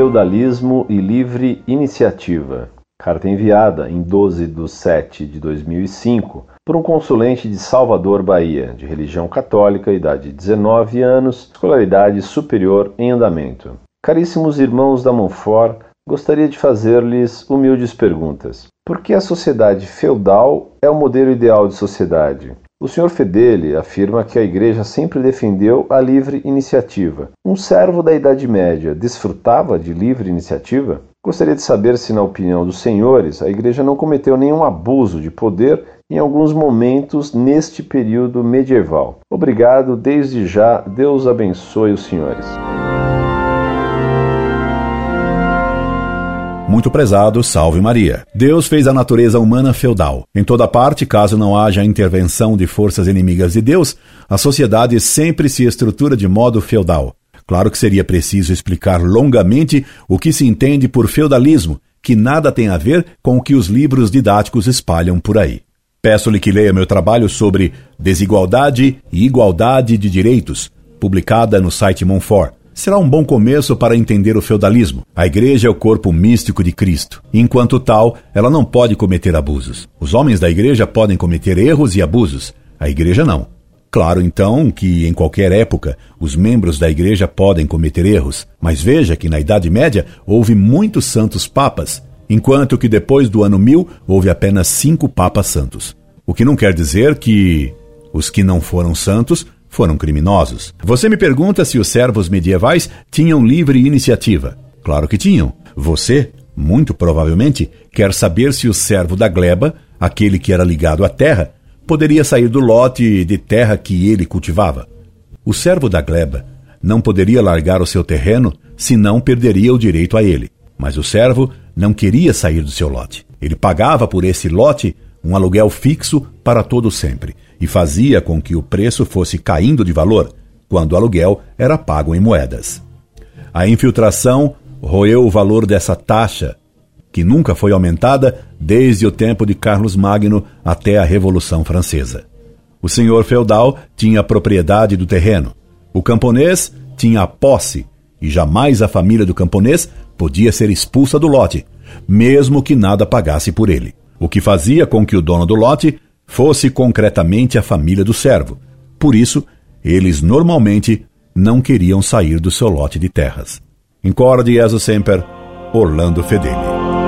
Feudalismo e Livre Iniciativa. Carta enviada em 12 de 7 de 2005 por um consulente de Salvador, Bahia, de religião católica, idade 19 anos, escolaridade superior em andamento. Caríssimos irmãos da Montfort, gostaria de fazer-lhes humildes perguntas. Por que a sociedade feudal é o modelo ideal de sociedade? O Sr. Fedeli afirma que a Igreja sempre defendeu a livre iniciativa. Um servo da Idade Média desfrutava de livre iniciativa? Gostaria de saber se, na opinião dos senhores, a Igreja não cometeu nenhum abuso de poder em alguns momentos neste período medieval. Obrigado, desde já. Deus abençoe os senhores. Muito prezado, salve Maria. Deus fez a natureza humana feudal. Em toda parte, caso não haja intervenção de forças inimigas de Deus, a sociedade sempre se estrutura de modo feudal. Claro que seria preciso explicar longamente o que se entende por feudalismo, que nada tem a ver com o que os livros didáticos espalham por aí. Peço-lhe que leia meu trabalho sobre Desigualdade e Igualdade de Direitos, publicada no site Monfort será um bom começo para entender o feudalismo. A igreja é o corpo místico de Cristo. Enquanto tal, ela não pode cometer abusos. Os homens da igreja podem cometer erros e abusos. A igreja não. Claro, então, que em qualquer época os membros da igreja podem cometer erros, mas veja que na Idade Média houve muitos santos papas, enquanto que depois do ano mil houve apenas cinco papas santos. O que não quer dizer que os que não foram santos foram criminosos. Você me pergunta se os servos medievais tinham livre iniciativa. Claro que tinham. Você, muito provavelmente, quer saber se o servo da gleba, aquele que era ligado à terra, poderia sair do lote de terra que ele cultivava. O servo da gleba não poderia largar o seu terreno, senão perderia o direito a ele. Mas o servo não queria sair do seu lote. Ele pagava por esse lote um aluguel fixo para todo sempre e fazia com que o preço fosse caindo de valor quando o aluguel era pago em moedas. A infiltração roeu o valor dessa taxa, que nunca foi aumentada desde o tempo de Carlos Magno até a Revolução Francesa. O senhor feudal tinha a propriedade do terreno, o camponês tinha a posse, e jamais a família do camponês podia ser expulsa do lote, mesmo que nada pagasse por ele, o que fazia com que o dono do lote fosse concretamente a família do servo. Por isso, eles normalmente não queriam sair do seu lote de terras. Incorde Jesus Semper, Orlando Fedeli.